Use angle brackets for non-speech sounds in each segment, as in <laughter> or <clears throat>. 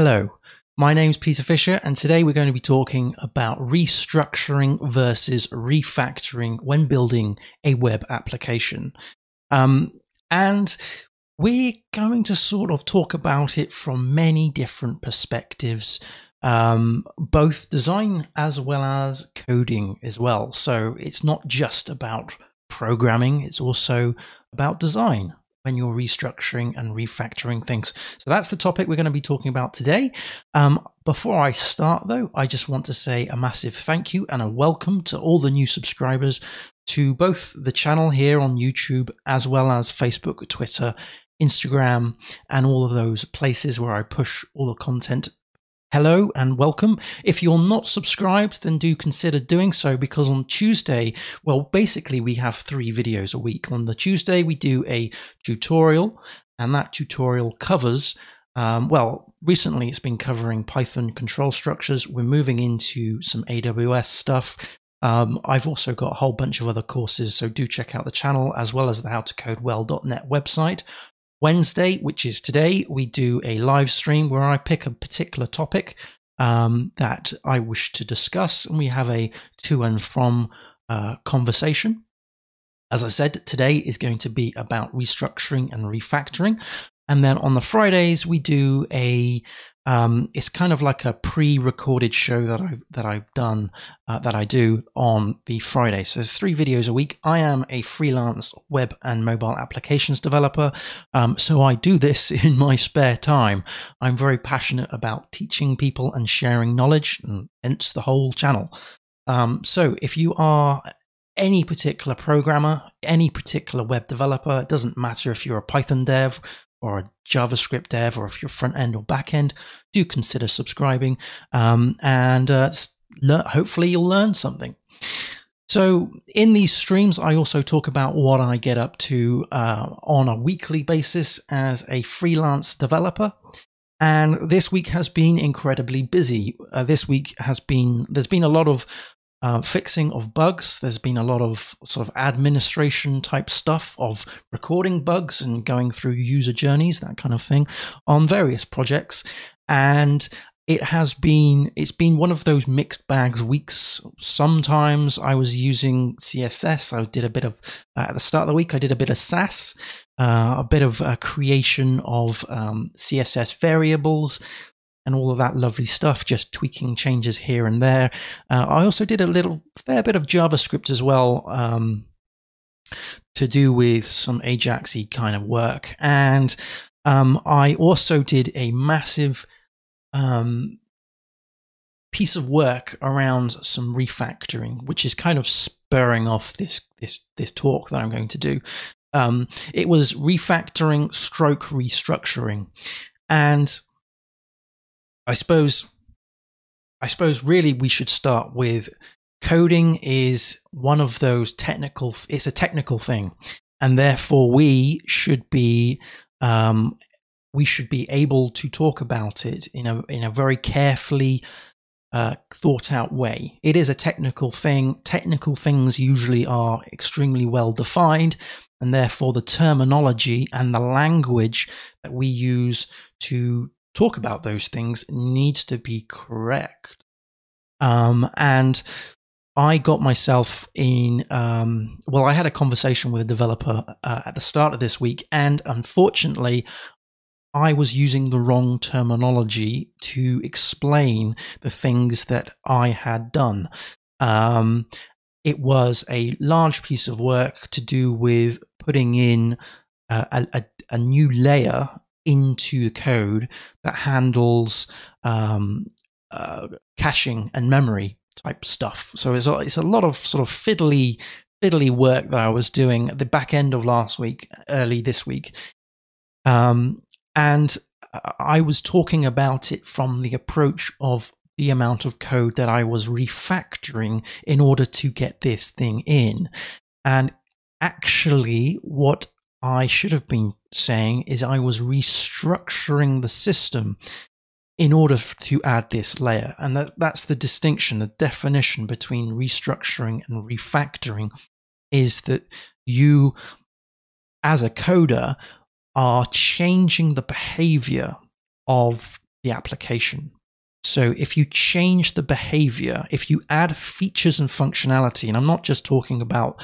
Hello, my name's Peter Fisher, and today we're going to be talking about restructuring versus refactoring when building a web application. Um, and we're going to sort of talk about it from many different perspectives, um, both design as well as coding as well. So it's not just about programming, it's also about design when you're restructuring and refactoring things. So that's the topic we're going to be talking about today. Um, before I start, though, I just want to say a massive thank you and a welcome to all the new subscribers to both the channel here on YouTube as well as Facebook, Twitter, Instagram, and all of those places where I push all the content Hello and welcome. If you're not subscribed, then do consider doing so because on Tuesday, well, basically, we have three videos a week. On the Tuesday, we do a tutorial, and that tutorial covers, um, well, recently it's been covering Python control structures. We're moving into some AWS stuff. Um, I've also got a whole bunch of other courses, so do check out the channel as well as the howtocodewell.net website. Wednesday, which is today, we do a live stream where I pick a particular topic um, that I wish to discuss, and we have a to and from uh, conversation. As I said, today is going to be about restructuring and refactoring. And then on the Fridays, we do a um, it's kind of like a pre-recorded show that I that I've done uh, that I do on the Friday. So there's three videos a week. I am a freelance web and mobile applications developer, um, so I do this <laughs> in my spare time. I'm very passionate about teaching people and sharing knowledge, and hence the whole channel. Um, so if you are any particular programmer, any particular web developer, it doesn't matter if you're a Python dev or a JavaScript dev, or if you're front end or back end, do consider subscribing. Um, and uh, hopefully, you'll learn something. So, in these streams, I also talk about what I get up to uh, on a weekly basis as a freelance developer. And this week has been incredibly busy. Uh, this week has been, there's been a lot of uh, fixing of bugs. There's been a lot of sort of administration type stuff of recording bugs and going through user journeys, that kind of thing, on various projects. And it has been it's been one of those mixed bags weeks sometimes i was using css i did a bit of uh, at the start of the week i did a bit of sass uh, a bit of uh, creation of um, css variables and all of that lovely stuff, just tweaking changes here and there. Uh, I also did a little fair bit of JavaScript as well um, to do with some Ajaxy kind of work. And um, I also did a massive um, piece of work around some refactoring, which is kind of spurring off this this this talk that I'm going to do. Um, it was refactoring stroke restructuring, and I suppose I suppose really we should start with coding is one of those technical it's a technical thing and therefore we should be um, we should be able to talk about it in a in a very carefully uh, thought out way. It is a technical thing. Technical things usually are extremely well defined, and therefore the terminology and the language that we use to talk about those things needs to be correct. Um, and I got myself in, um, well, I had a conversation with a developer uh, at the start of this week, and unfortunately, I was using the wrong terminology to explain the things that I had done. Um, it was a large piece of work to do with putting in uh, a, a, a new layer into the code that handles um, uh, caching and memory type stuff. So it's a, it's a lot of sort of fiddly fiddly work that I was doing at the back end of last week, early this week. Um, and I was talking about it from the approach of the amount of code that I was refactoring in order to get this thing in. And actually, what I should have been saying is I was restructuring the system in order to add this layer. And that, that's the distinction, the definition between restructuring and refactoring is that you, as a coder, are changing the behavior of the application. So if you change the behavior, if you add features and functionality, and I'm not just talking about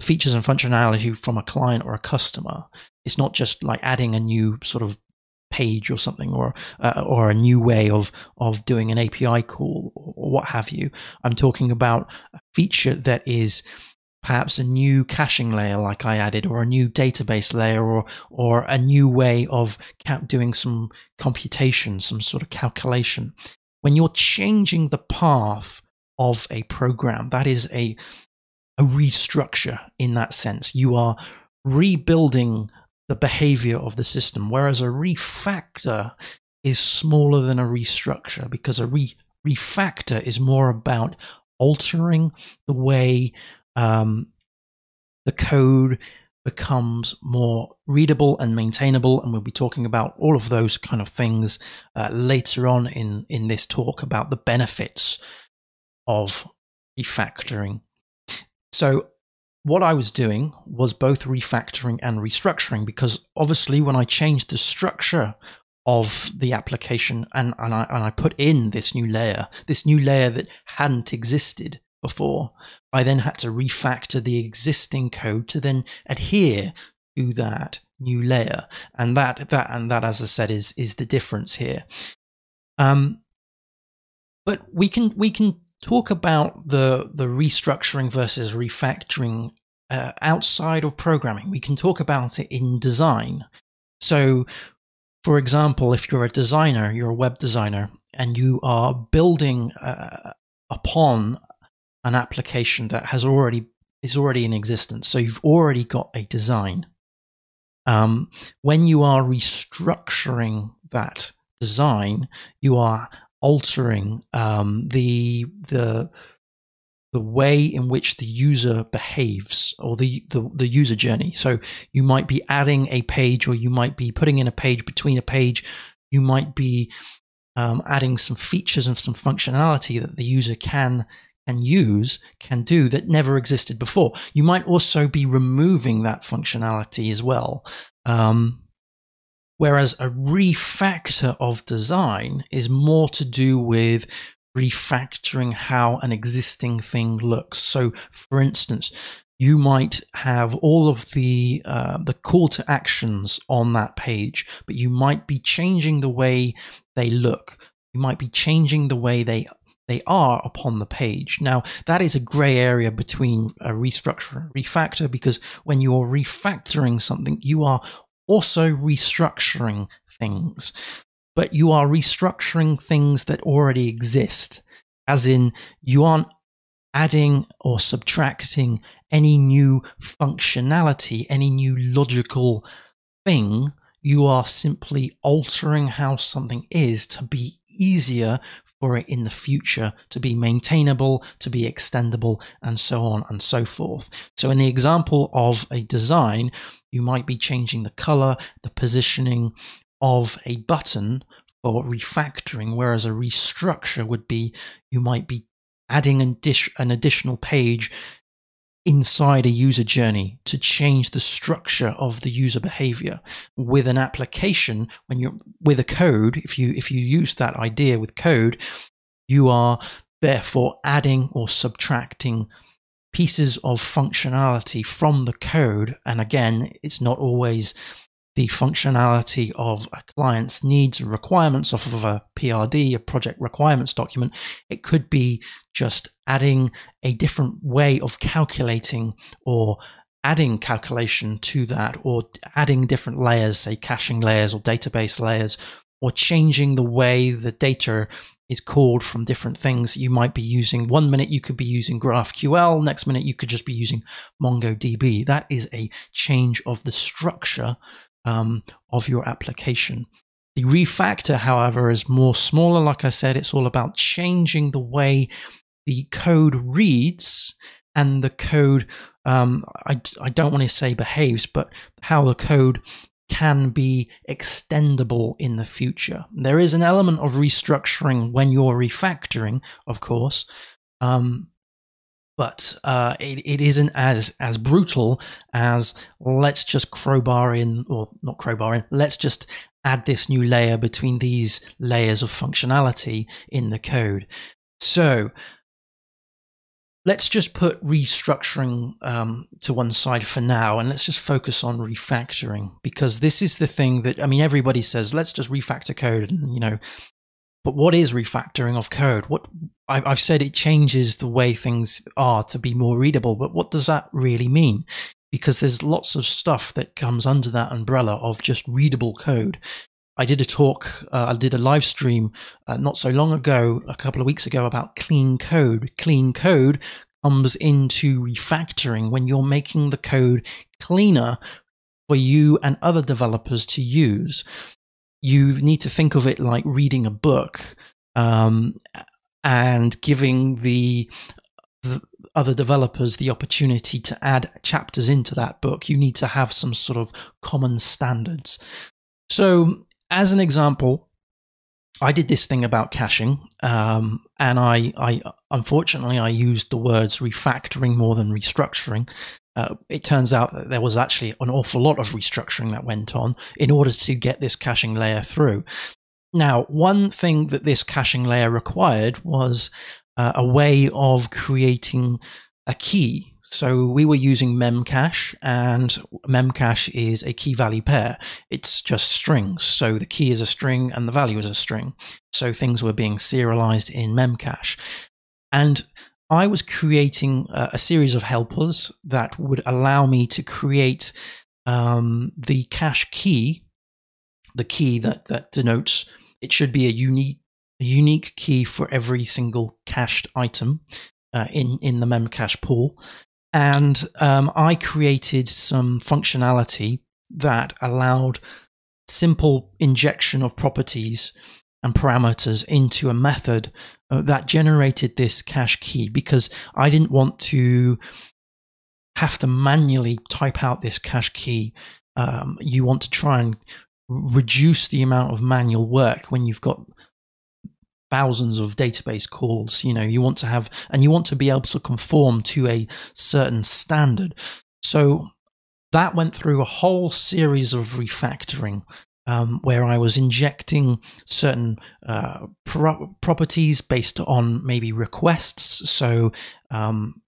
features and functionality from a client or a customer, it's not just like adding a new sort of page or something or uh, or a new way of of doing an API call or what have you. I'm talking about a feature that is perhaps a new caching layer like I added or a new database layer or or a new way of doing some computation, some sort of calculation when you're changing the path of a program, that is a, a restructure in that sense. You are rebuilding the behavior of the system, whereas a refactor is smaller than a restructure because a re- refactor is more about altering the way um, the code becomes more readable and maintainable. And we'll be talking about all of those kind of things uh, later on in, in this talk about the benefits of refactoring. So, what I was doing was both refactoring and restructuring because obviously, when I changed the structure of the application and, and, I, and I put in this new layer, this new layer that hadn't existed, before. I then had to refactor the existing code to then adhere to that new layer. And that that and that as I said is is the difference here. Um but we can we can talk about the the restructuring versus refactoring uh, outside of programming. We can talk about it in design. So for example, if you're a designer, you're a web designer, and you are building uh, upon an application that has already is already in existence. So you've already got a design. Um, when you are restructuring that design, you are altering um, the the the way in which the user behaves or the, the, the user journey. So you might be adding a page, or you might be putting in a page between a page. You might be um, adding some features and some functionality that the user can and use can do that never existed before. You might also be removing that functionality as well. Um, whereas a refactor of design is more to do with refactoring how an existing thing looks. So, for instance, you might have all of the uh, the call to actions on that page, but you might be changing the way they look. You might be changing the way they they are upon the page. Now, that is a gray area between a restructure and refactor because when you're refactoring something, you are also restructuring things, but you are restructuring things that already exist, as in you aren't adding or subtracting any new functionality, any new logical thing. You are simply altering how something is to be easier for it in the future to be maintainable, to be extendable, and so on and so forth. So, in the example of a design, you might be changing the color, the positioning of a button for refactoring, whereas a restructure would be you might be adding an, an additional page inside a user journey to change the structure of the user behavior with an application when you're with a code if you if you use that idea with code you are therefore adding or subtracting pieces of functionality from the code. And again it's not always the functionality of a client's needs and requirements off of a PRD, a project requirements document. It could be just adding a different way of calculating or adding calculation to that or adding different layers, say caching layers or database layers, or changing the way the data is called from different things. You might be using one minute you could be using GraphQL, next minute you could just be using MongoDB. That is a change of the structure um, of your application. The refactor, however, is more smaller. Like I said, it's all about changing the way the code reads and the code, um, I, I don't want to say behaves, but how the code can be extendable in the future. There is an element of restructuring when you're refactoring, of course, um, but uh, it, it isn't as as brutal as let's just crowbar in or not crowbar in let's just add this new layer between these layers of functionality in the code. So let's just put restructuring um, to one side for now and let's just focus on refactoring because this is the thing that i mean everybody says let's just refactor code and you know but what is refactoring of code what i've said it changes the way things are to be more readable but what does that really mean because there's lots of stuff that comes under that umbrella of just readable code I did a talk, uh, I did a live stream uh, not so long ago, a couple of weeks ago, about clean code. Clean code comes into refactoring when you're making the code cleaner for you and other developers to use. You need to think of it like reading a book um, and giving the, the other developers the opportunity to add chapters into that book. You need to have some sort of common standards. So as an example, I did this thing about caching, um, and I, I unfortunately I used the words refactoring more than restructuring. Uh, it turns out that there was actually an awful lot of restructuring that went on in order to get this caching layer through. Now, one thing that this caching layer required was uh, a way of creating a key so we were using memcache, and memcache is a key value pair. It's just strings. So the key is a string and the value is a string. So things were being serialized in memcache. And I was creating a, a series of helpers that would allow me to create um, the cache key, the key that, that denotes it should be a unique a unique key for every single cached item uh, in in the memcache pool, and um, I created some functionality that allowed simple injection of properties and parameters into a method uh, that generated this cache key because I didn't want to have to manually type out this cache key. Um, you want to try and reduce the amount of manual work when you've got thousands of database calls. You know, you want to have, and you want to be able to conform to a certain standard. So that went through a whole series of refactoring um, where I was injecting certain uh, pro- properties based on maybe requests. So um,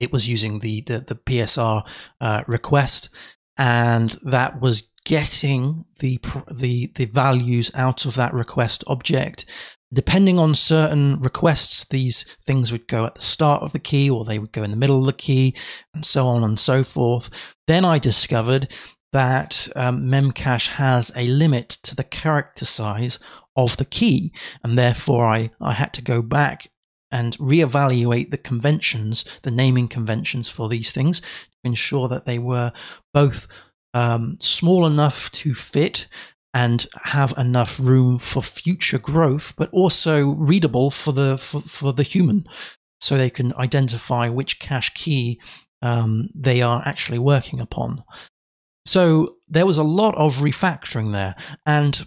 it was using the the, the PSR uh, request, and that was getting the the the values out of that request object Depending on certain requests, these things would go at the start of the key or they would go in the middle of the key and so on and so forth. Then I discovered that um, Memcache has a limit to the character size of the key, and therefore I, I had to go back and reevaluate the conventions, the naming conventions for these things, to ensure that they were both um, small enough to fit and have enough room for future growth, but also readable for the for, for the human, so they can identify which cache key um, they are actually working upon. So there was a lot of refactoring there, and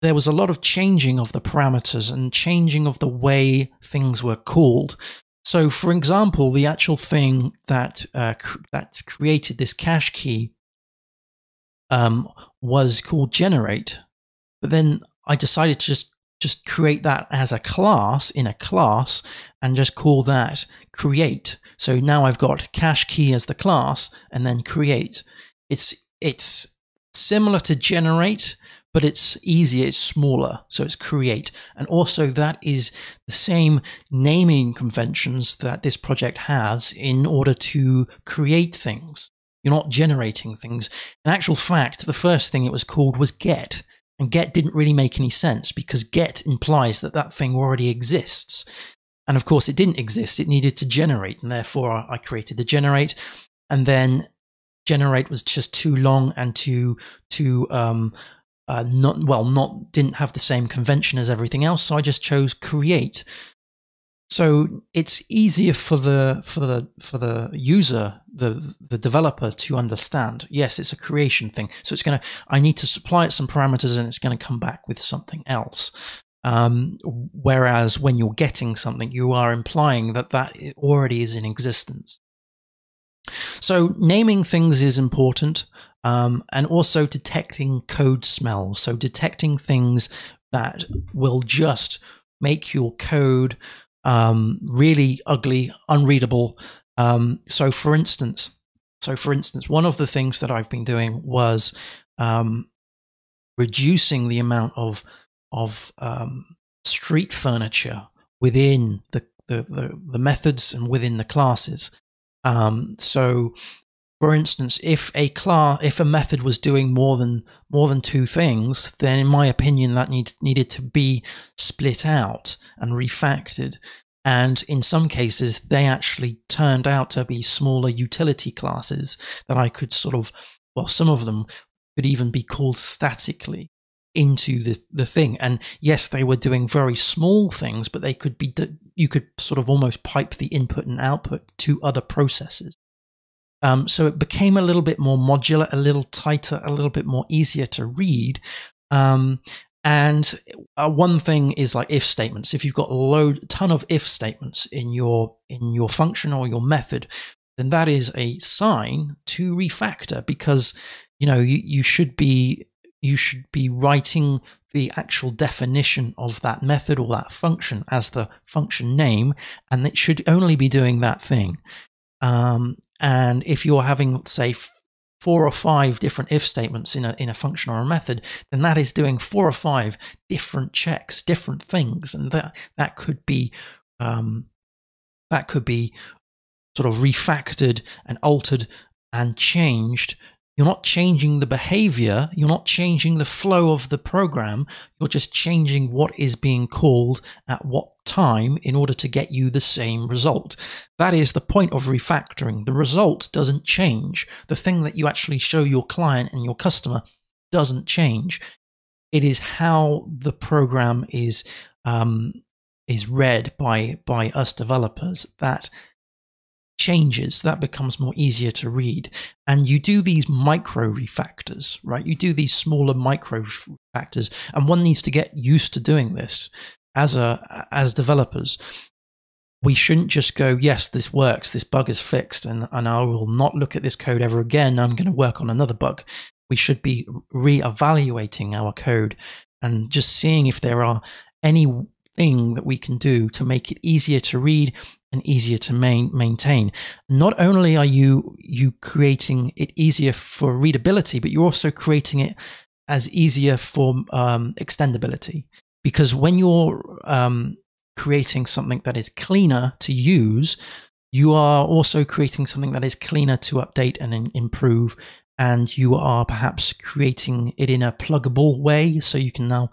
there was a lot of changing of the parameters and changing of the way things were called. So, for example, the actual thing that uh, cr- that created this cache key um, was called generate. But then I decided to just just create that as a class in a class and just call that create. So now I've got cache key as the class and then create. It's it's similar to generate, but it's easier, it's smaller, so it's create. And also that is the same naming conventions that this project has in order to create things. You're not generating things. In actual fact, the first thing it was called was get. And get didn't really make any sense because get implies that that thing already exists. And of course, it didn't exist. It needed to generate. And therefore, I created the generate. And then generate was just too long and too, too, um, uh, not, well, not, didn't have the same convention as everything else. So I just chose create. So it's easier for the for the for the user, the the developer to understand. Yes, it's a creation thing. So it's gonna I need to supply it some parameters and it's gonna come back with something else. Um, whereas when you're getting something, you are implying that that already is in existence. So naming things is important. um, and also detecting code smell. So detecting things that will just make your code um, really ugly, unreadable. Um, so, for instance, so for instance, one of the things that I've been doing was um, reducing the amount of of um, street furniture within the, the, the, the, methods and within the classes. Um, so for instance, if a class, if a method was doing more than more than two things, then in my opinion, that need, needed to be split out and refactored. And in some cases, they actually turned out to be smaller utility classes that I could sort of, well, some of them could even be called statically into the the thing. And yes, they were doing very small things, but they could be you could sort of almost pipe the input and output to other processes. Um, so it became a little bit more modular, a little tighter, a little bit more easier to read. Um, and uh, one thing is like if statements. If you've got a load, ton of if statements in your in your function or your method, then that is a sign to refactor because you know you, you should be you should be writing the actual definition of that method or that function as the function name, and it should only be doing that thing. Um, and if you're having, say, four or five different if statements in a, in a function or a method, then that is doing four or five different checks, different things. And that, that could be, um, that could be sort of refactored and altered and changed you're not changing the behavior. You're not changing the flow of the program. You're just changing what is being called at what time in order to get you the same result. That is the point of refactoring. The result doesn't change. The thing that you actually show your client and your customer doesn't change. It is how the program is um, is read by by us developers that changes, that becomes more easier to read. And you do these micro refactors, right? You do these smaller micro refactors, and one needs to get used to doing this as a as developers. We shouldn't just go, yes, this works, this bug is fixed, and, and I will not look at this code ever again. I'm going to work on another bug. We should be re-evaluating our code and just seeing if there are any thing that we can do to make it easier to read and easier to main, maintain. Not only are you you creating it easier for readability, but you're also creating it as easier for um, extendability. Because when you're um, creating something that is cleaner to use, you are also creating something that is cleaner to update and in- improve. And you are perhaps creating it in a pluggable way, so you can now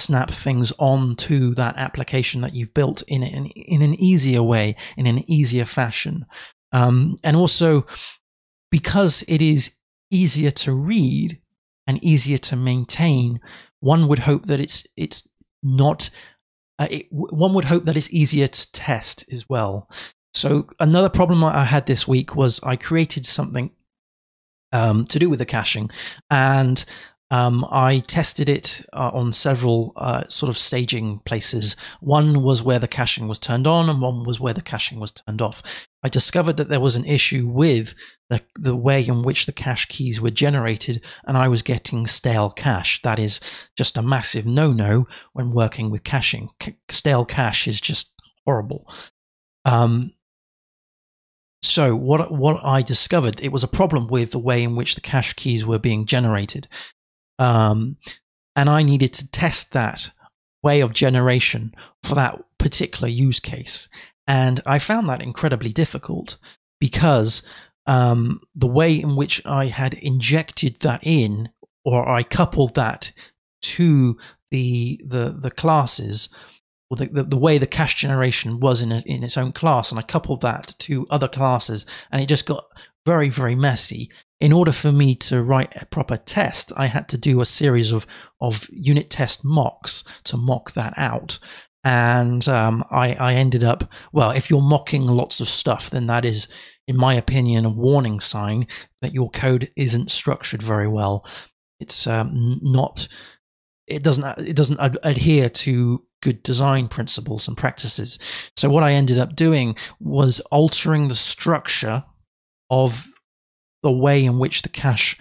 snap things onto that application that you've built in an, in an easier way, in an easier fashion. Um, and also because it is easier to read and easier to maintain, one would hope that it's it's not. Uh, it, one would hope that it's easier to test as well. So another problem I had this week was I created something um, to do with the caching, and um, I tested it uh, on several uh, sort of staging places. One was where the caching was turned on, and one was where the caching was turned off. I discovered that there was an issue with the, the way in which the cache keys were generated, and I was getting stale cache. That is just a massive no no when working with caching. C- stale cache is just horrible. Um, so what what I discovered it was a problem with the way in which the cache keys were being generated. Um, and I needed to test that way of generation for that particular use case. And I found that incredibly difficult because um, the way in which I had injected that in, or I coupled that to the the the classes, or the, the, the way the cache generation was in a, in its own class, and I coupled that to other classes, and it just got very very messy in order for me to write a proper test, I had to do a series of, of unit test mocks to mock that out. And um, I, I ended up, well, if you're mocking lots of stuff, then that is, in my opinion, a warning sign that your code isn't structured very well. It's um, not, it doesn't, it doesn't adhere to good design principles and practices. So what I ended up doing was altering the structure of the way in which the cache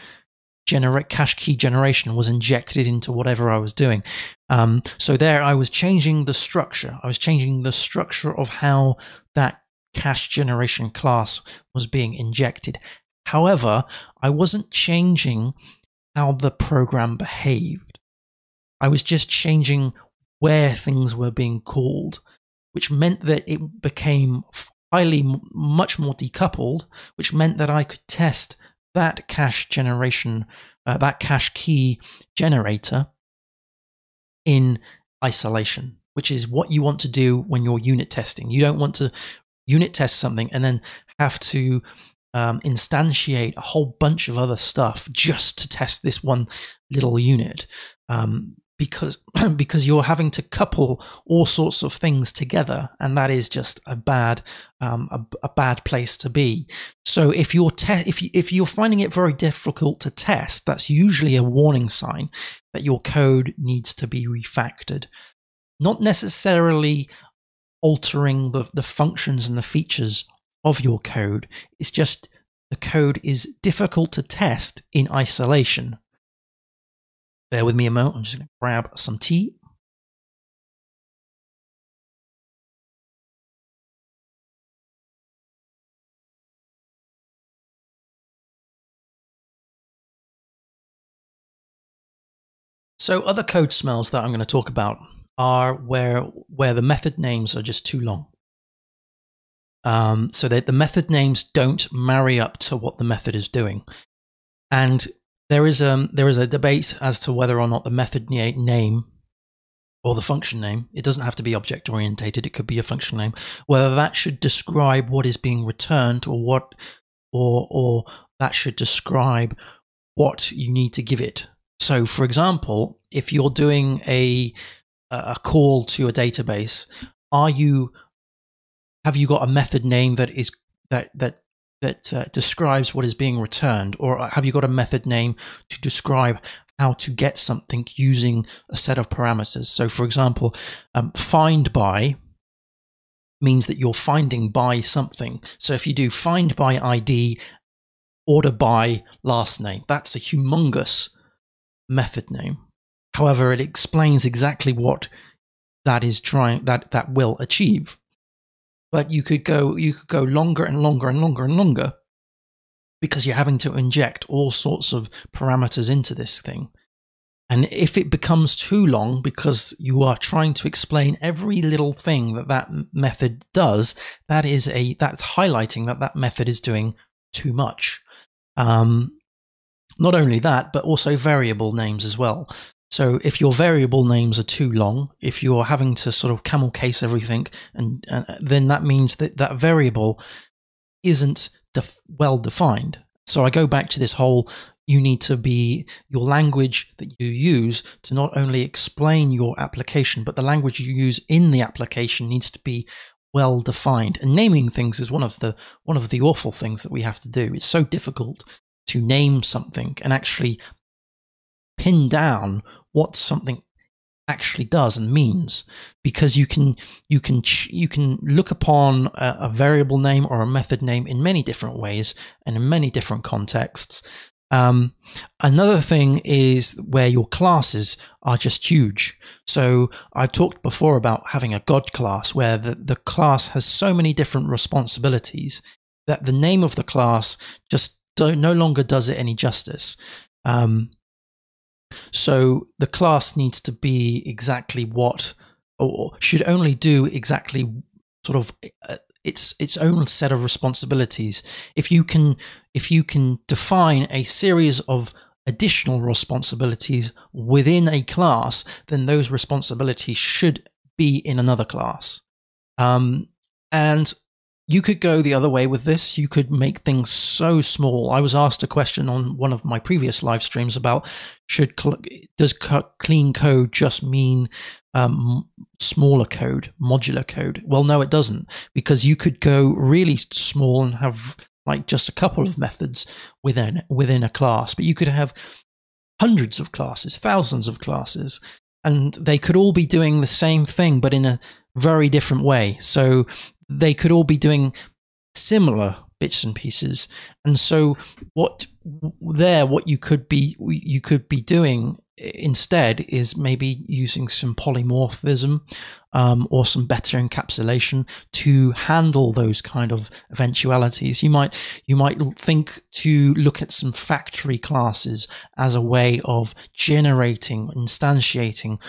generate cache key generation was injected into whatever I was doing. Um, so there, I was changing the structure. I was changing the structure of how that cache generation class was being injected. However, I wasn't changing how the program behaved. I was just changing where things were being called, which meant that it became highly, much more decoupled, which meant that I could test that cache generation, uh, that cache key generator in isolation, which is what you want to do when you're unit testing. You don't want to unit test something and then have to um, instantiate a whole bunch of other stuff just to test this one little unit. Um, because <clears throat> because you're having to couple all sorts of things together, and that is just a bad um, a, a, bad place to be. So if you're te- if you, if you're finding it very difficult to test, that's usually a warning sign that your code needs to be refactored. Not necessarily altering the, the functions and the features of your code. It's just the code is difficult to test in isolation. Bear with me a moment. I'm just going to grab some tea. So other code smells that I'm going to talk about are where where the method names are just too long. Um, so that the method names don't marry up to what the method is doing. And there is um, there is a debate as to whether or not the method name or the function name, it doesn't have to be object orientated, it could be a function name, whether that should describe what is being returned or what or or that should describe what you need to give it. So for example, if you're doing a a call to a database, are you have you got a method name that is that that that uh, describes what is being returned, or have you got a method name to describe how to get something using a set of parameters? So, for example, um, find by means that you're finding by something. So, if you do find by ID, order by last name, that's a humongous method name. However, it explains exactly what that is trying that that will achieve but you could go you could go longer and longer and longer and longer because you're having to inject all sorts of parameters into this thing. And if it becomes too long because you are trying to explain every little thing that that method does, that is a that's highlighting that that method is doing too much. Um, not only that, but also variable names as well. So if your variable names are too long, if you're having to sort of camel case everything, and uh, then that means that that variable isn't def- well defined. So I go back to this whole you need to be your language that you use to not only explain your application, but the language you use in the application needs to be well defined. And naming things is one of the one of the awful things that we have to do. It's so difficult to name something and actually pin down what something actually does and means because you can you can you can look upon a, a, variable name or a method name in many different ways and in many different contexts. Um, another thing is where your classes are just huge. So i've talked before about having a god class where the, the class has so many different responsibilities that the name of the class just no longer does it any justice. Um, so the class needs to be exactly what, or should only do exactly sort of uh, its its own set of responsibilities. If you can if you can define a series of additional responsibilities within a class, then those responsibilities should be in another class. Um, and you could go the other way with this. You could make things so small. I was asked a question on one of my previous live streams about should does clean code just mean um, smaller code, modular code? Well, no, it doesn't, because you could go really small and have like just a couple of methods within within a class, but you could have hundreds of classes, thousands of classes, and they could all be doing the same thing, but in a very different way. So they could all be doing similar bits and pieces. And so what there, what you could be, you could be doing instead is maybe using some polymorphism um, or some better encapsulation to handle those kind of eventualities. You might you might think to look at some factory classes as a way of generating, instantiating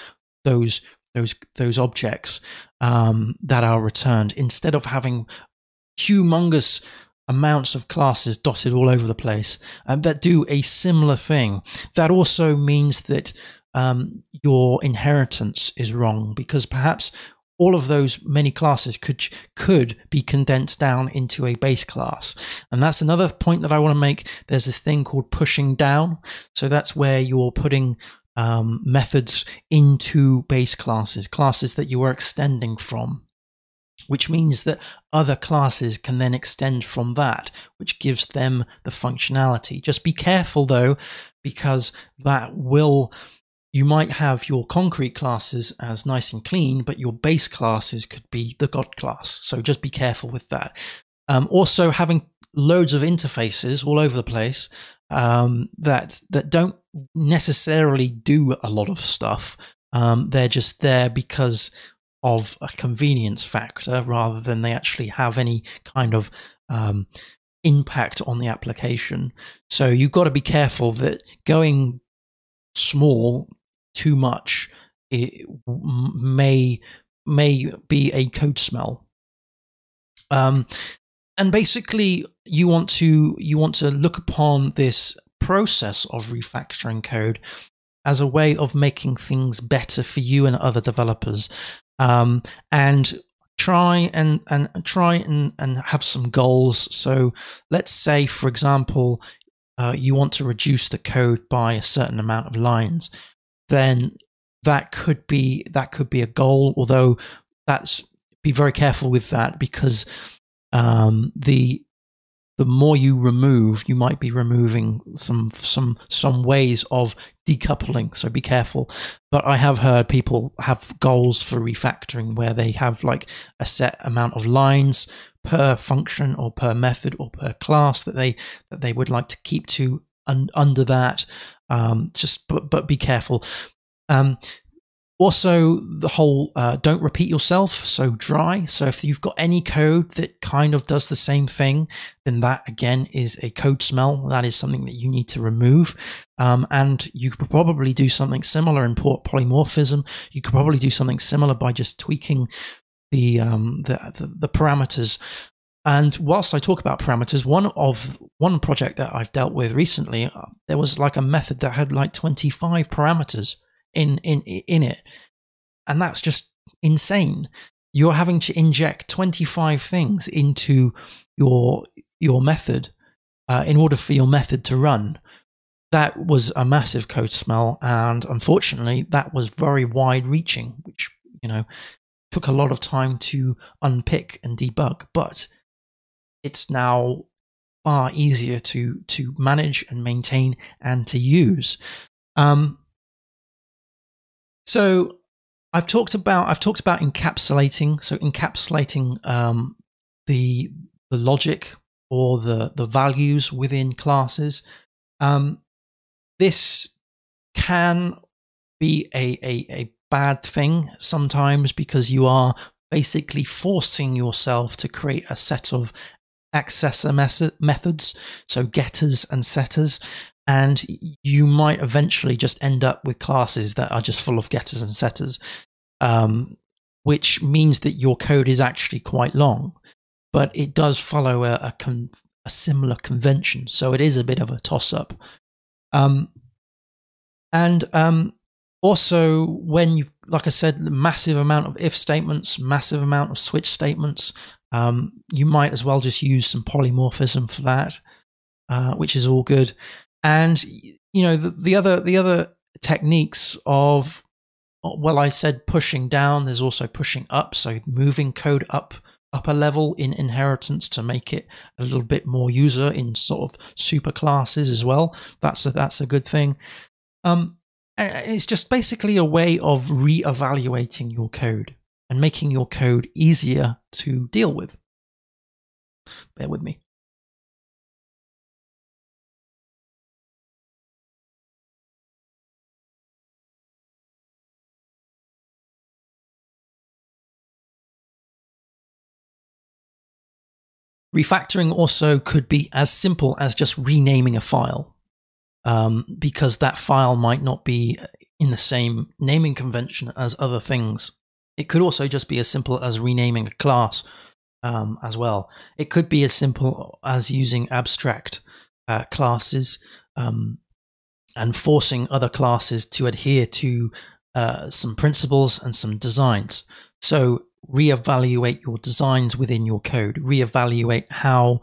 those those those objects um, that are returned instead of having humongous amounts of classes dotted all over the place um, that do a similar thing. That also means that um, your inheritance is wrong because perhaps all of those many classes could could be condensed down into a base class. And that's another point that I want to make. There's this thing called pushing down. So that's where you're putting um, methods into base classes, classes that you are extending from which means that other classes can then extend from that, which gives them the functionality. Just be careful though, because that will you might have your concrete classes as nice and clean, but your base classes could be the God class. So just be careful with that. Um, also, having loads of interfaces all over the place um, that that don't necessarily do a lot of stuff. Um, they're just there because of a convenience factor rather than they actually have any kind of um, impact on the application. So you've got to be careful that going small too much it may may be a code smell. Um, and basically, you want to you want to look upon this process of refactoring code as a way of making things better for you and other developers um, and try and and try and, and have some goals. So let's say, for example, uh, you want to reduce the code by a certain amount of lines, then that could be that could be a goal. Although that's be very careful with that because um, the the more you remove, you might be removing some some some ways of decoupling. So be careful. But I have heard people have goals for refactoring where they have like a set amount of lines per function or per method or per class that they that they would like to keep to un- under that. Um, just but but be careful. Um, also, the whole uh, don't repeat yourself, so dry. So, if you've got any code that kind of does the same thing, then that again is a code smell. That is something that you need to remove. Um, and you could probably do something similar in polymorphism. You could probably do something similar by just tweaking the, um, the, the, the parameters. And whilst I talk about parameters, one of one project that I've dealt with recently, uh, there was like a method that had like 25 parameters in in in it, and that's just insane. You're having to inject 25 things into your your method uh, in order for your method to run. That was a massive code smell, and unfortunately, that was very wide reaching, which you know took a lot of time to unpick and debug. But it's now far easier to to manage and maintain and to use. Um, so I've talked about I've talked about encapsulating. So encapsulating um, the the logic or the the values within classes. Um, this can be a, a, a bad thing sometimes because you are basically forcing yourself to create a set of accessor methods, so getters and setters, and you might eventually just end up with classes that are just full of getters and setters, um, which means that your code is actually quite long, but it does follow a, a, con- a similar convention, so it is a bit of a toss up. Um, and um, also, when you've, like I said, massive amount of if statements, massive amount of switch statements, um, you might as well just use some polymorphism for that, uh, which is all good. And you know the, the other the other techniques of well, I said pushing down. There's also pushing up, so moving code up up a level in inheritance to make it a little bit more user in sort of super classes as well. That's a, that's a good thing. Um, it's just basically a way of re-evaluating your code and making your code easier to deal with. Bear with me. Refactoring also could be as simple as just renaming a file, um, because that file might not be in the same naming convention as other things. It could also just be as simple as renaming a class um, as well. It could be as simple as using abstract uh, classes um, and forcing other classes to adhere to uh, some principles and some designs. So reevaluate your designs within your code. Reevaluate how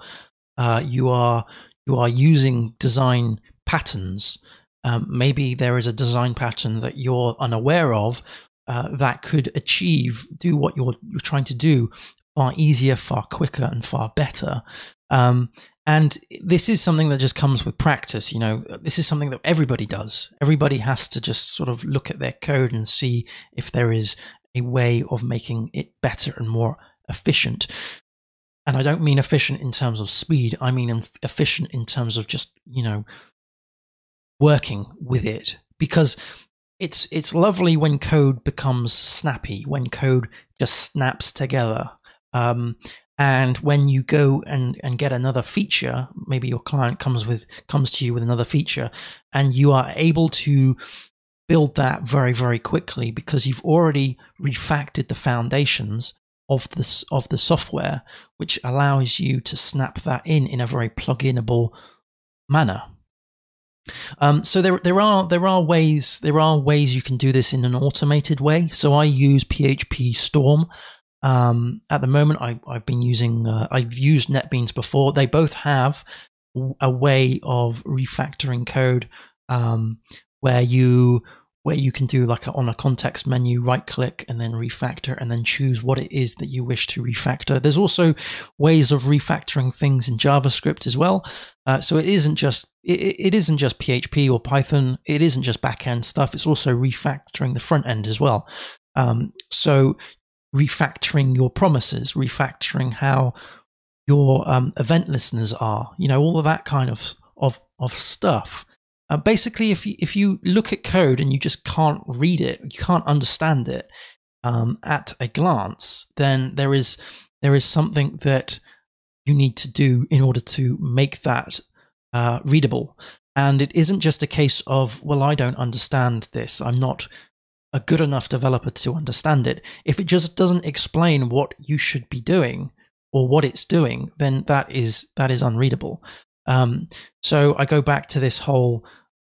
uh, you are you are using design patterns. Um, maybe there is a design pattern that you're unaware of uh, that could achieve do what you're you're trying to do far easier, far quicker, and far better. Um, and this is something that just comes with practice. You know, this is something that everybody does. Everybody has to just sort of look at their code and see if there is a way of making it better and more efficient. And I don't mean efficient in terms of speed. I mean efficient in terms of just, you know, working with it because it's it's lovely when code becomes snappy, when code just snaps together. Um, and when you go and, and get another feature maybe your client comes with comes to you with another feature and you are able to build that very very quickly because you've already refactored the foundations of this of the software which allows you to snap that in in a very plug-inable manner. Um, so there there are there are ways there are ways you can do this in an automated way. So i use PhpStorm. Um, at the moment, I, have been using, uh, I've used NetBeans before. They both have a way of refactoring code um, where you where you can do like a, on a context menu, right click and then refactor and then choose what it is that you wish to refactor. There's also ways of refactoring things in JavaScript as well. Uh, so it isn't just it, it isn't just PHP or Python. It isn't just backend stuff. It's also refactoring the front end as well. Um, so refactoring your promises, refactoring how your um, event listeners are, you know, all of that kind of of of stuff. Uh, basically, if you if you look at code and you just can't read it, you can't understand it um, at a glance, then there is there is something that you need to do in order to make that uh, readable. And it isn't just a case of, well, I don't understand this. I'm not a good enough developer to understand it. If it just doesn't explain what you should be doing or what it's doing, then that is that is unreadable. Um, so I go back to this whole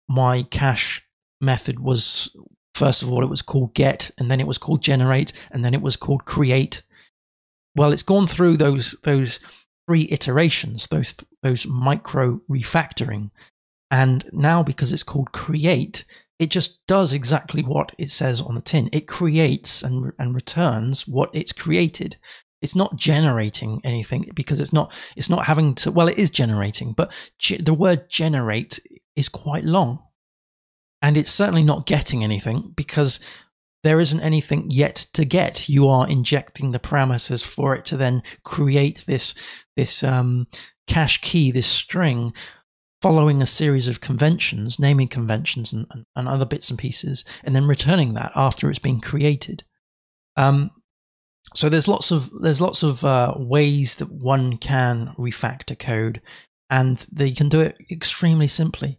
my cache method was first of all it was called get and then it was called generate and then it was called create. Well, it's gone through those those three iterations, those those micro refactoring, and now because it's called create, it just does exactly what it says on the tin. It creates and, and returns what it's created. It's not generating anything because it's not it's not having to. Well, it is generating, but ge- the word generate is quite long, and it's certainly not getting anything because there isn't anything yet to get. You are injecting the parameters for it to then create this this um, cache key, this string following a series of conventions, naming conventions and, and, and, other bits and pieces, and then returning that after it's been created. Um, so there's lots of there's lots of uh, ways that one can refactor code, and they can do it extremely simply.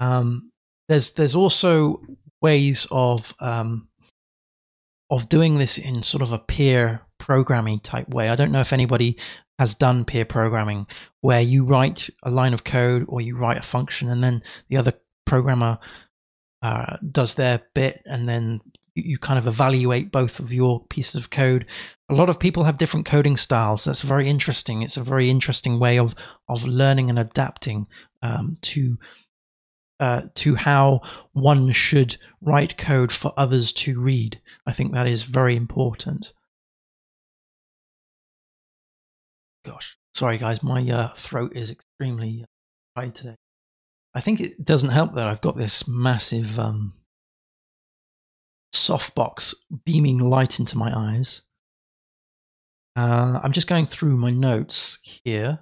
Um, there's there's also ways of um, of doing this in sort of a peer programming type way. I don't know if anybody has done peer programming where you write a line of code or you write a function and then the other programmer uh, does their bit and then you kind of evaluate both of your pieces of code. A lot of people have different coding styles. That's very interesting. It's a very interesting way of of learning and adapting um, to uh, to how one should write code for others to read. I think that is very important. gosh, sorry guys, my uh, throat is extremely dry today. I think it doesn't help that I've got this massive um, softbox beaming light into my eyes. Uh, I'm just going through my notes here.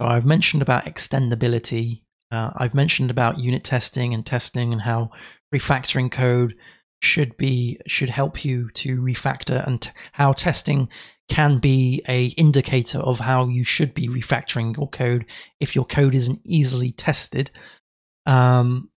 So I've mentioned about extendability. Uh, I've mentioned about unit testing and testing and how refactoring code should be should help you to refactor and t- how testing can be a indicator of how you should be refactoring your code if your code isn't easily tested. Um,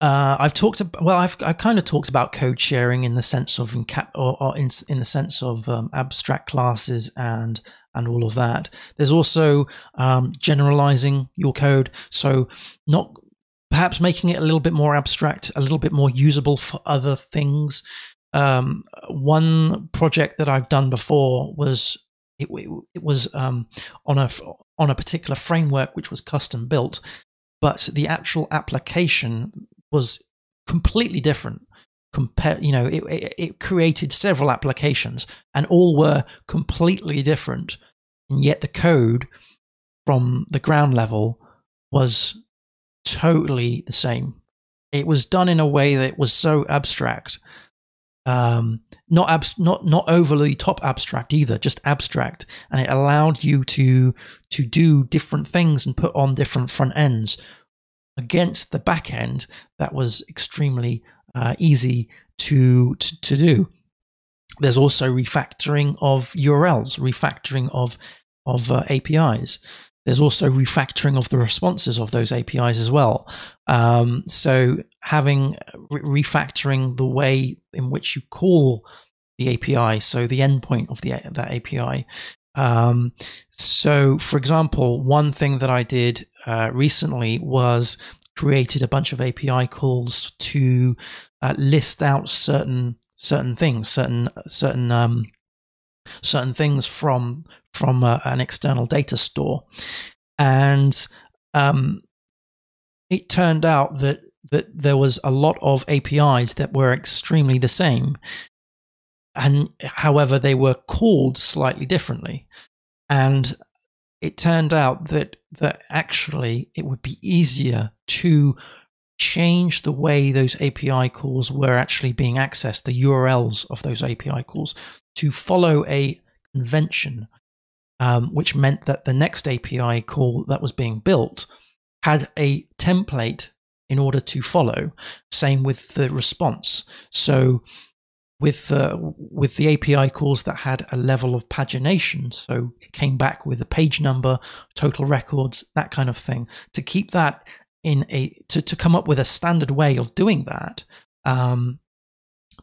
uh, I've talked about, well, I've, I've kind of talked about code sharing in the sense of encap or, or in, in the sense of um, abstract classes and and all of that. There's also um, generalizing your code, so not perhaps making it a little bit more abstract, a little bit more usable for other things. Um, one project that I've done before was it, it was um, on a on a particular framework which was custom built, but the actual application was completely different compare you know it, it, it, created several applications and all were completely different. And yet the code from the ground level was totally the same. It was done in a way that was so abstract um, not abs- not not overly top abstract either just abstract. And it allowed you to to do different things and put on different front ends against the back end that was extremely uh, easy to, to, to do. There's also refactoring of URLs, refactoring of of uh, APIs. There's also refactoring of the responses of those APIs as well. Um, so having re- refactoring the way in which you call the API, so the endpoint of the that API. Um, so, for example, one thing that I did uh, recently was created a bunch of API calls to uh, list out certain certain things, certain certain um, certain things from from uh, an external data store, and um, it turned out that that there was a lot of APIs that were extremely the same, and however they were called slightly differently, and it turned out that that actually it would be easier to change the way those API calls were actually being accessed, the URLs of those API calls, to follow a convention, um, which meant that the next API call that was being built had a template in order to follow. Same with the response. So with uh, with the API calls that had a level of pagination, so came back with a page number, total records, that kind of thing. To keep that in a to, to come up with a standard way of doing that um,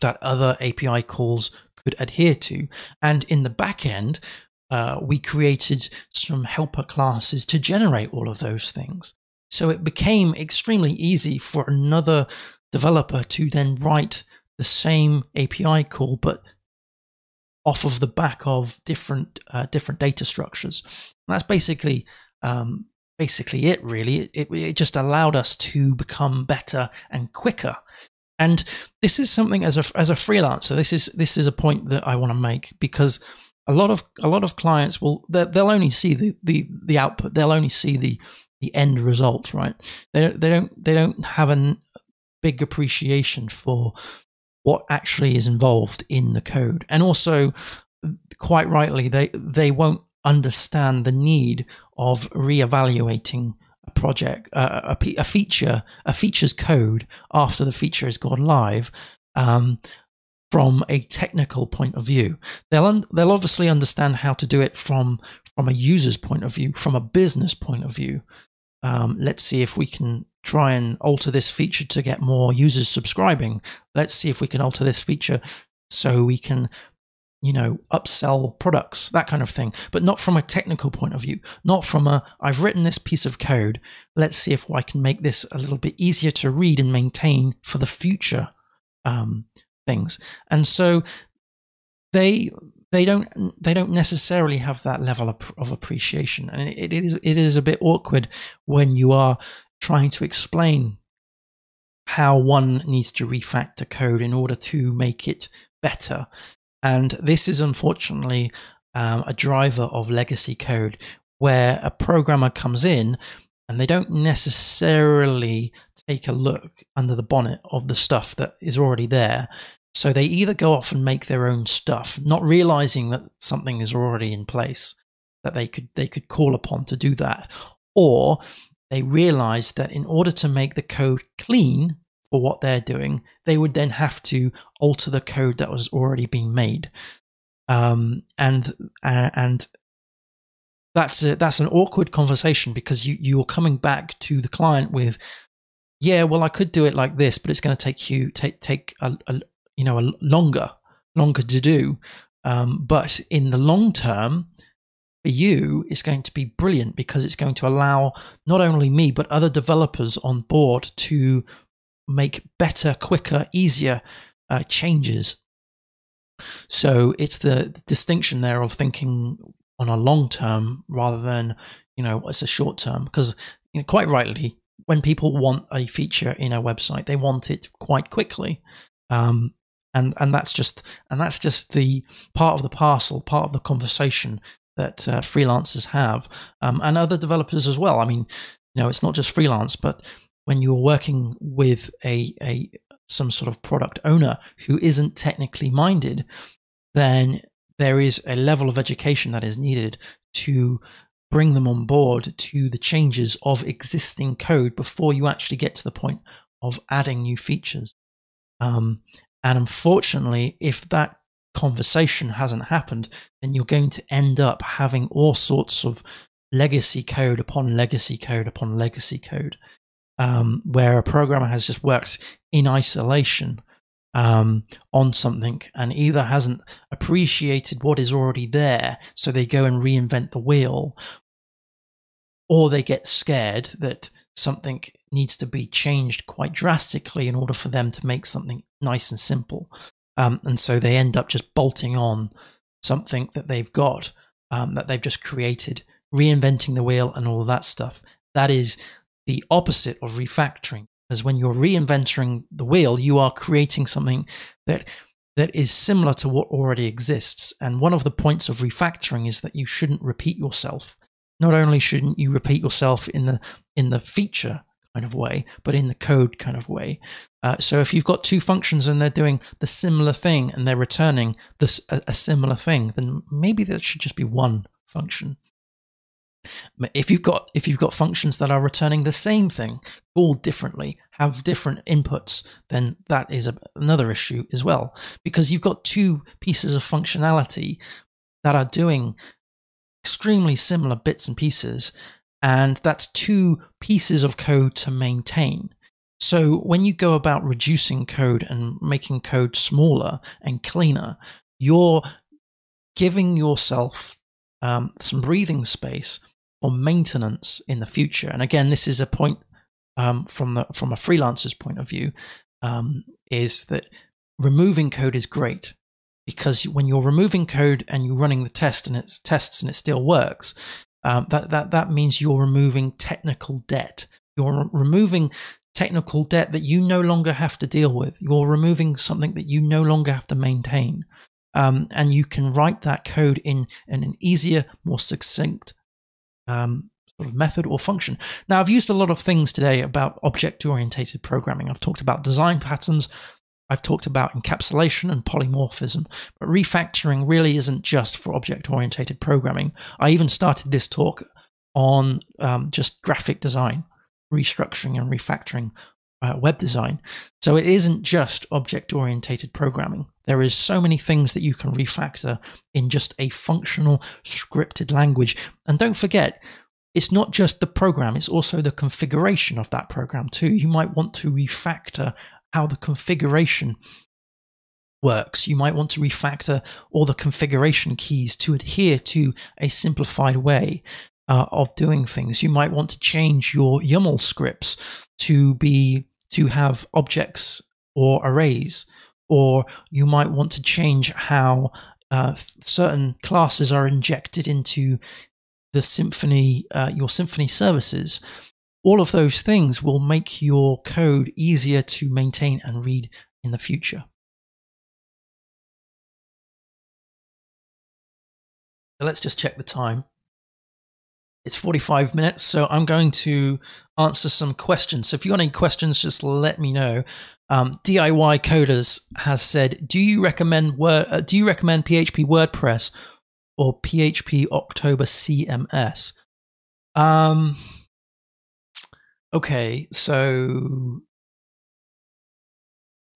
that other API calls could adhere to. And in the back end, uh, we created some helper classes to generate all of those things. So it became extremely easy for another developer to then write the same API call, but off of the back of different uh, different data structures. And that's basically um, basically it really. It, it just allowed us to become better and quicker. And this is something as a as a freelancer this is this is a point that i want to make because a lot of a lot of clients will they'll only see the the the output. They'll only see the the end result right? They they don't they don't have a big appreciation for what actually is involved in the code and also quite rightly they they won't understand the need of reevaluating a project, uh, a, a, feature, a feature's code after the feature has gone live. Um, from a technical point of view, they'll un- they'll obviously understand how to do it from from a user's point of view, from a business point of view. Um, let's see if we can try and alter this feature to get more users subscribing. Let's see if we can alter this feature so we can you know, upsell products, that kind of thing, but not from a technical point of view, not from a, I've written this piece of code. Let's see if I can make this a little bit easier to read and maintain for the future um, things. And so they, they don't they don't necessarily have that level of, of appreciation and it, it is it is a bit awkward when you are trying to explain how one needs to refactor code in order to make it better and this is unfortunately um, a driver of legacy code where a programmer comes in and they don't necessarily take a look under the bonnet of the stuff that is already there. So they either go off and make their own stuff, not realizing that something is already in place that they could they could call upon to do that, or they realize that in order to make the code clean for what they're doing, they would then have to alter the code that was already being made. um, and uh, and that's a, that's an awkward conversation because you you're coming back to the client with, yeah, well, I could do it like this, but it's going to take you take take a, a you know a longer longer to do. Um, but in the long term, for you, it's going to be brilliant because it's going to allow not only me but other developers on board to make better, quicker, easier uh, changes. So it's the, the distinction there of thinking on a long term rather than you know it's a short term because you know, quite rightly when people want a feature in a website they want it quite quickly um, and and that's just and that's just the part of the parcel part of the conversation that uh, freelancers have um, and other developers as well i mean you know it's not just freelance but when you're working with a, a some sort of product owner who isn't technically minded then there is a level of education that is needed to bring them on board to the changes of existing code before you actually get to the point of adding new features. Um, and unfortunately, if that conversation hasn't happened, then you're going to end up having all sorts of legacy code upon legacy code upon legacy code, um, where a programmer has just worked in isolation um, on something and either hasn't appreciated what is already there, so they go and reinvent the wheel, or they get scared that something needs to be changed quite drastically in order for them to make something nice and simple. Um, and so they end up just bolting on something that they've got, um, that they've just created, reinventing the wheel and all that stuff. That is the opposite of refactoring. As when you're reinventing the wheel, you are creating something that that is similar to what already exists. And one of the points of refactoring is that you shouldn't repeat yourself. Not only shouldn't you repeat yourself in the in the feature kind of way, but in the code kind of way. Uh, so if you've got two functions and they're doing the similar thing and they're returning this a, a similar thing, then maybe that should just be one function. If you've got if you've got functions that are returning the same thing, called differently, have different inputs, then that is a, another issue as well. Because you've got two pieces of functionality that are doing extremely similar bits and pieces, and that's two pieces of code to maintain. So when you go about reducing code and making code smaller and cleaner, you're giving yourself um, some breathing space for maintenance in the future. And again, this is a point um, from the from a freelancer's point of view, um, is that removing code is great because when you're removing code and you're running the test and it tests and it still works, um, that that that means you're removing technical debt. You're removing technical debt that you no longer have to deal with. You're removing something that you no longer have to maintain. Um, and you can write that code in, in an easier, more succinct um, sort of method or function. Now, I've used a lot of things today about object oriented programming. I've talked about design patterns, I've talked about encapsulation and polymorphism, but refactoring really isn't just for object oriented programming. I even started this talk on um, just graphic design, restructuring and refactoring uh, web design. So it isn't just object oriented programming. There is so many things that you can refactor in just a functional scripted language. And don't forget, it's not just the program, it's also the configuration of that program too. You might want to refactor how the configuration works. You might want to refactor all the configuration keys to adhere to a simplified way uh, of doing things. You might want to change your YAML scripts to be to have objects or arrays or you might want to change how uh, certain classes are injected into the Symfony, uh, your Symfony services. All of those things will make your code easier to maintain and read in the future. So let's just check the time. It's 45 minutes, so I'm going to answer some questions. So if you got any questions, just let me know. Um, DIY Coders has said, "Do you recommend Word, uh, Do you recommend PHP WordPress or PHP October CMS?" Um, okay, so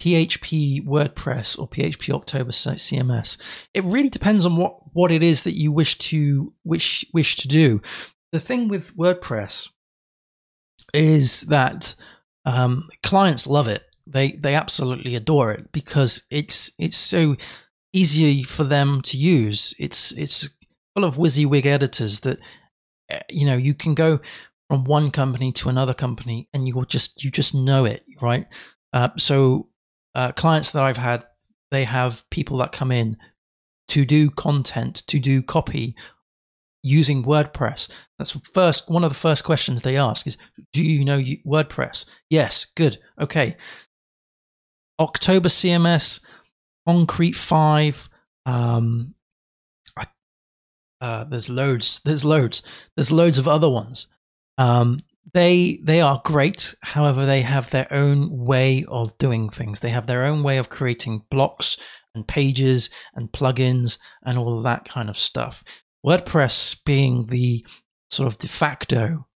PHP WordPress or PHP October CMS. It really depends on what what it is that you wish to wish wish to do. The thing with WordPress is that um, clients love it. They they absolutely adore it because it's it's so easy for them to use. It's it's full of WYSIWYG editors that eh, you know you can go from one company to another company and you just you just know it, right? Uh, so uh, clients that I've had, they have people that come in to do content, to do copy using WordPress. That's first one of the first questions they ask is, "Do you know WordPress?" Yes, good, okay. October CMS, Concrete Five. Um, uh, there's loads. There's loads. There's loads of other ones. Um, they they are great. However, they have their own way of doing things. They have their own way of creating blocks and pages and plugins and all that kind of stuff. WordPress being the sort of de facto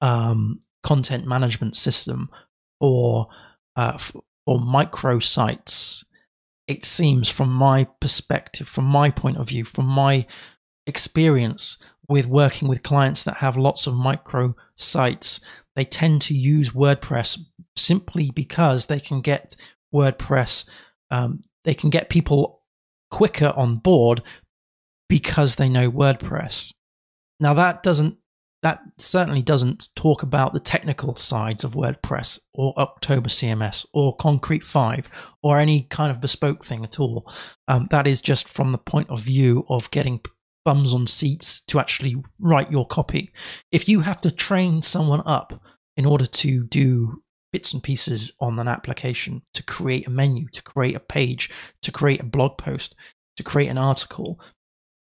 um, content management system or uh, for micro sites. It seems, from my perspective, from my point of view, from my experience with working with clients that have lots of micro sites, they tend to use WordPress simply because they can get WordPress, um, they can get people quicker on board because they know WordPress. Now that doesn't that certainly doesn't talk about the technical sides of WordPress or October CMS or Concrete 5 or any kind of bespoke thing at all. Um, that is just from the point of view of getting bums on seats to actually write your copy. If you have to train someone up in order to do bits and pieces on an application, to create a menu, to create a page, to create a blog post, to create an article,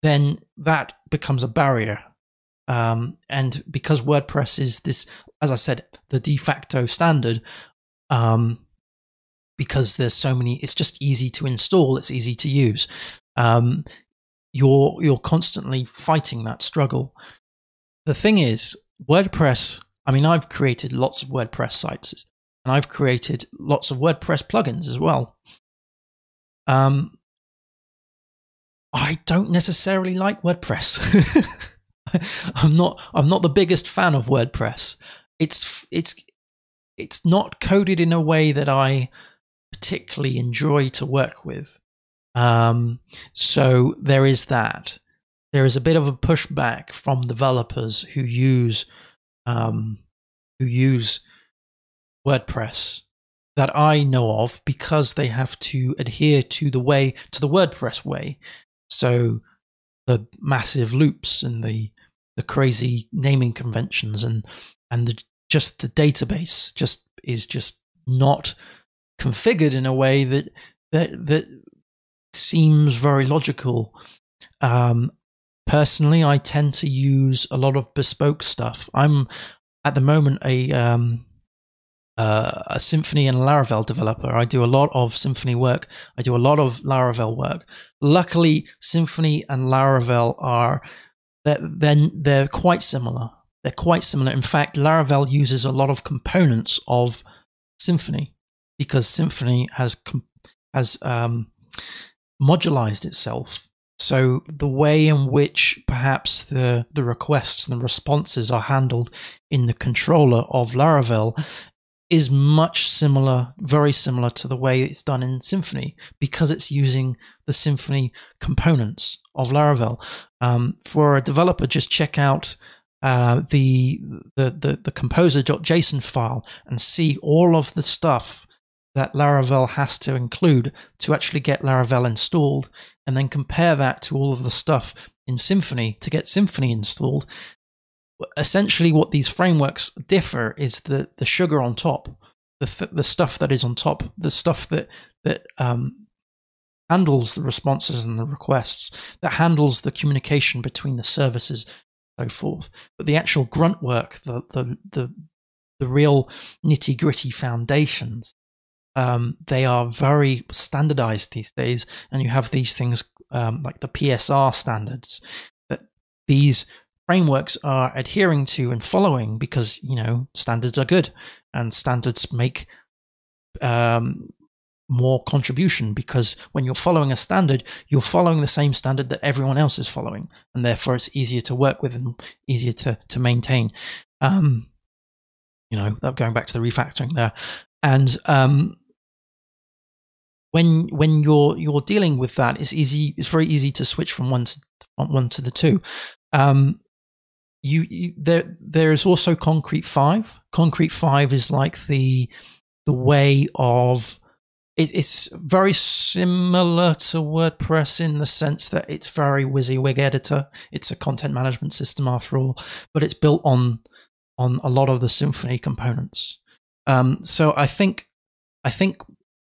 then that becomes a barrier. Um, and because WordPress is this, as I said, the de facto standard, um, because there's so many, it's just easy to install, it's easy to use. Um, you're you're constantly fighting that struggle. The thing is, WordPress. I mean, I've created lots of WordPress sites, and I've created lots of WordPress plugins as well. Um, I don't necessarily like WordPress. <laughs> I'm not. I'm not the biggest fan of WordPress. It's it's it's not coded in a way that I particularly enjoy to work with. Um, so there is that. There is a bit of a pushback from developers who use um, who use WordPress that I know of because they have to adhere to the way to the WordPress way. So the massive loops and the the crazy naming conventions and and the, just the database just is just not configured in a way that that that seems very logical. Um, personally, I tend to use a lot of bespoke stuff. I'm at the moment a um, uh, a Symfony and Laravel developer. I do a lot of Symfony work. I do a lot of Laravel work. Luckily, Symfony and Laravel are then they're quite similar. They're quite similar. In fact, Laravel uses a lot of components of Symfony because Symfony has has um, modularized itself. So the way in which perhaps the, the requests and the responses are handled in the controller of Laravel is much similar, very similar to the way it's done in Symfony because it's using the Symfony components of Laravel. Um, for a developer, just check out uh, the, the the the composer.json file and see all of the stuff that Laravel has to include to actually get Laravel installed, and then compare that to all of the stuff in Symfony to get Symfony installed. Essentially, what these frameworks differ is the, the sugar on top, the, th- the stuff that is on top, the stuff that, that um, handles the responses and the requests, that handles the communication between the services, so forth. But the actual grunt work, the, the, the, the real nitty gritty foundations um, they are very standardized these days, and you have these things um, like the PSR standards that these frameworks are adhering to and following because you know standards are good and standards make um, more contribution because when you're following a standard, you're following the same standard that everyone else is following, and therefore it's easier to work with and easier to to maintain. Um, you know, going back to the refactoring there, and um, when when you're you're dealing with that, it's easy. It's very easy to switch from one to one to the two. Um, you, you there there is also Concrete Five. Concrete Five is like the the way of it, it's very similar to WordPress in the sense that it's very WYSIWYG editor. It's a content management system after all, but it's built on on a lot of the Symfony components. Um, so I think I think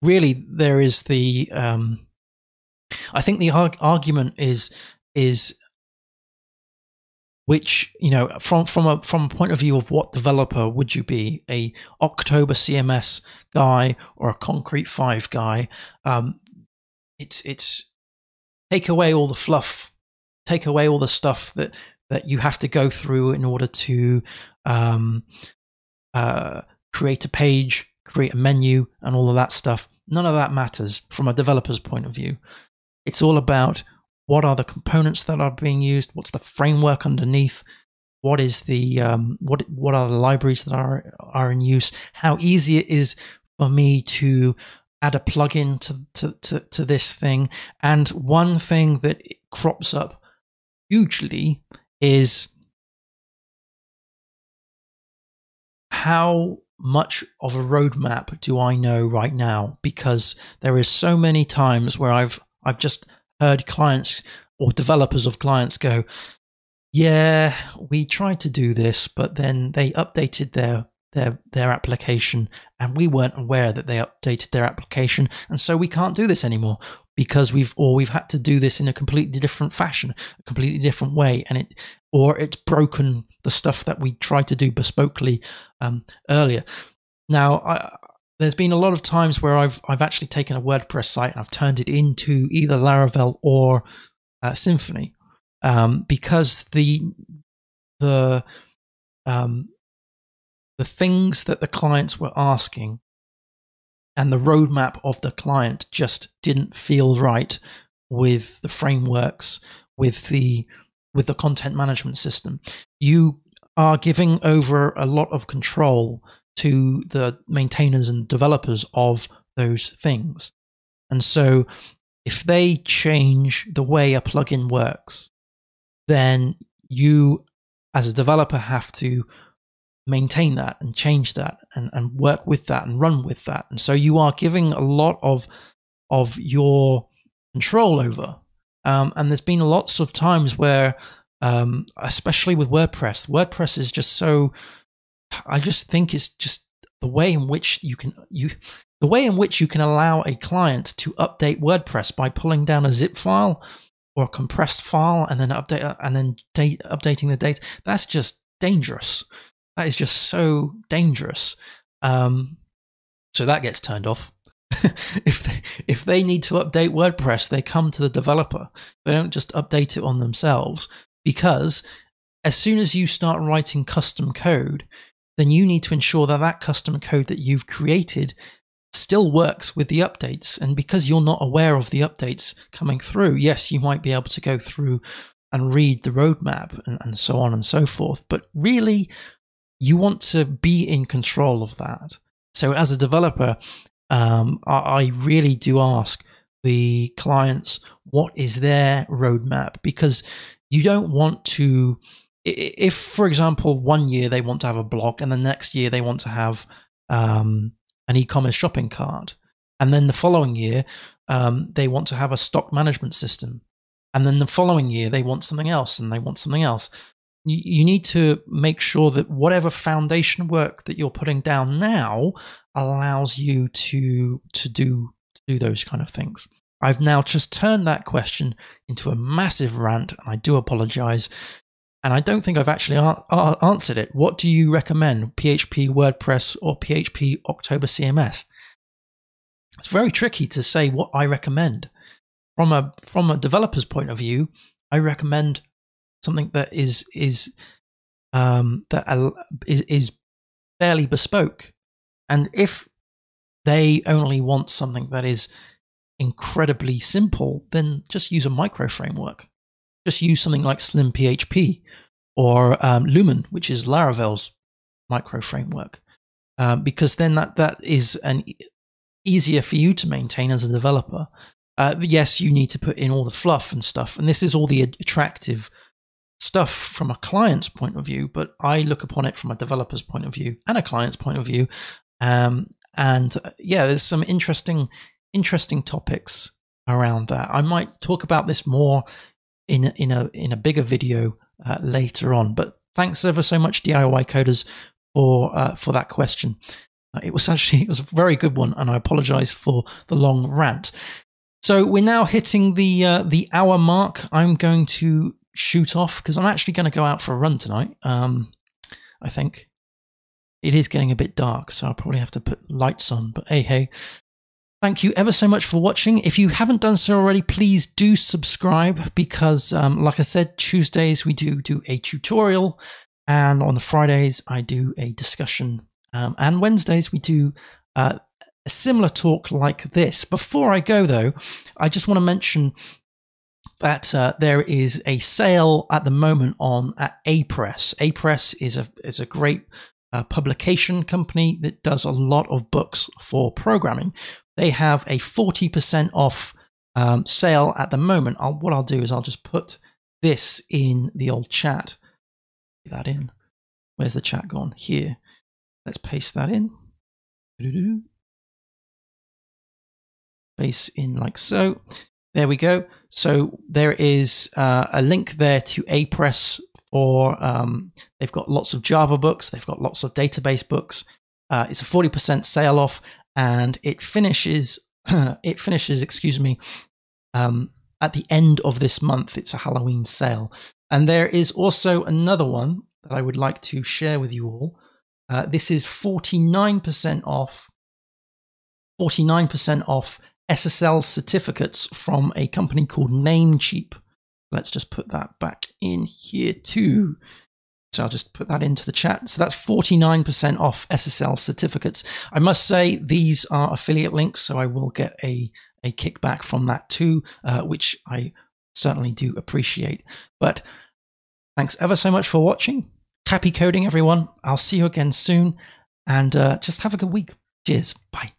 really there is the um, I think the arg- argument is is which you know from from a from a point of view of what developer would you be a October CMS guy or a Concrete Five guy? Um, it's it's take away all the fluff, take away all the stuff that that you have to go through in order to um, uh, create a page, create a menu, and all of that stuff. None of that matters from a developer's point of view. It's all about what are the components that are being used? What's the framework underneath? What is the um, what what are the libraries that are are in use? How easy it is for me to add a plugin to, to, to, to this thing. And one thing that crops up hugely is how much of a roadmap do I know right now? Because there is so many times where I've I've just heard clients or developers of clients go, yeah, we tried to do this, but then they updated their their their application and we weren't aware that they updated their application and so we can't do this anymore because we've or we've had to do this in a completely different fashion a completely different way and it or it's broken the stuff that we tried to do bespokely um, earlier. Now I, there's been a lot of times where I've I've actually taken a WordPress site and I've turned it into either Laravel or uh, Symfony um, because the the um, the things that the clients were asking and the roadmap of the client just didn't feel right with the frameworks with the with the content management system you are giving over a lot of control to the maintainers and developers of those things. And so if they change the way a plugin works, then you as a developer have to maintain that and change that and, and work with that and run with that. And so you are giving a lot of of your control over. Um, and there's been lots of times where, um, especially with WordPress, WordPress is just so I just think it's just the way in which you can you the way in which you can allow a client to update WordPress by pulling down a zip file or a compressed file and then update and then date, updating the data. That's just dangerous. That is just so dangerous. Um, so that gets turned off. <laughs> if they, if they need to update WordPress, they come to the developer. They don't just update it on themselves because as soon as you start writing custom code, then you need to ensure that that custom code that you've created still works with the updates. And because you're not aware of the updates coming through, yes, you might be able to go through and read the roadmap and, and so on and so forth. But really, you want to be in control of that. So as a developer, um, I, I really do ask the clients what is their roadmap because you don't want to if, for example, one year they want to have a blog and the next year they want to have um, an e-commerce shopping cart, and then the following year um, they want to have a stock management system, and then the following year they want something else and they want something else. You, need to make sure that whatever foundation work that you're putting down now allows you to to do to do those kind of things. I've now just turned that question into a massive rant, and I do apologize and I don't think I've actually answered it. What do you recommend, PHP WordPress or PHP October CMS? It's very tricky to say what I recommend. From a from a developer's point of view, I recommend something that is is um, that is, is fairly bespoke. And if they only want something that is incredibly simple, then just use a micro framework. Just use something like Slim PHP or um, Lumen, which is Laravel's micro framework, um, because then that that is an easier for you to maintain as a developer. Uh, yes, you need to put in all the fluff and stuff, and this is all the attractive stuff from a client's point of view. But I look upon it from a developer's point of view and a client's point of view. Um, and uh, yeah, there's some interesting, interesting topics around that. I might talk about this more in in a in a bigger video uh, later on. But thanks ever so much, DIY coders, for uh, for that question. Uh, it was actually <laughs> it was a very good one, and I apologise for the long rant. So we're now hitting the uh, the hour mark. I'm going to shoot off because I'm actually going to go out for a run tonight. Um, I think it is getting a bit dark, so I'll probably have to put lights on. But hey, hey. Thank you ever so much for watching. If you haven't done so already, please do subscribe because, um, like I said, Tuesdays we do do a tutorial, and on the Fridays I do a discussion, um, and Wednesdays we do uh, a similar talk like this. Before I go, though, I just want to mention that uh, there is a sale at the moment on at Apress. Apress is a is a great uh, publication company that does a lot of books for programming. They have a forty percent off um, sale at the moment. I'll, what I'll do is I'll just put this in the old chat. Put that in. Where's the chat gone? Here. Let's paste that in. Paste in like so. There we go. So there is uh, a link there to Apress for, um, they've got lots of Java books, they've got lots of database books. Uh, it's a 40% sale off and it finishes, <clears throat> it finishes, excuse me, um, at the end of this month. It's a Halloween sale. And there is also another one that I would like to share with you all. Uh, this is 49% off, 49% off SSL certificates from a company called Namecheap. Let's just put that back in here too. So I'll just put that into the chat. So that's 49% off SSL certificates. I must say these are affiliate links, so I will get a, a kickback from that too, uh, which I certainly do appreciate. But thanks ever so much for watching. Happy coding, everyone. I'll see you again soon. And uh, just have a good week. Cheers. Bye.